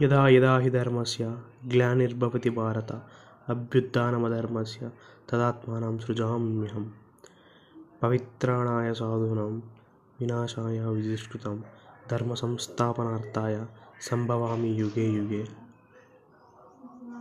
यदा यदा हि धर्मस्य ग्लानिर्भवति भारत अभ्युत्थानमधर्मस्य तदात्मानं सृजाम्यहं पवित्राणाय साधूनां विनाशाय विधिष्कृतं धर्मसंस्थापनार्थाय सम्भवामि युगे युगे।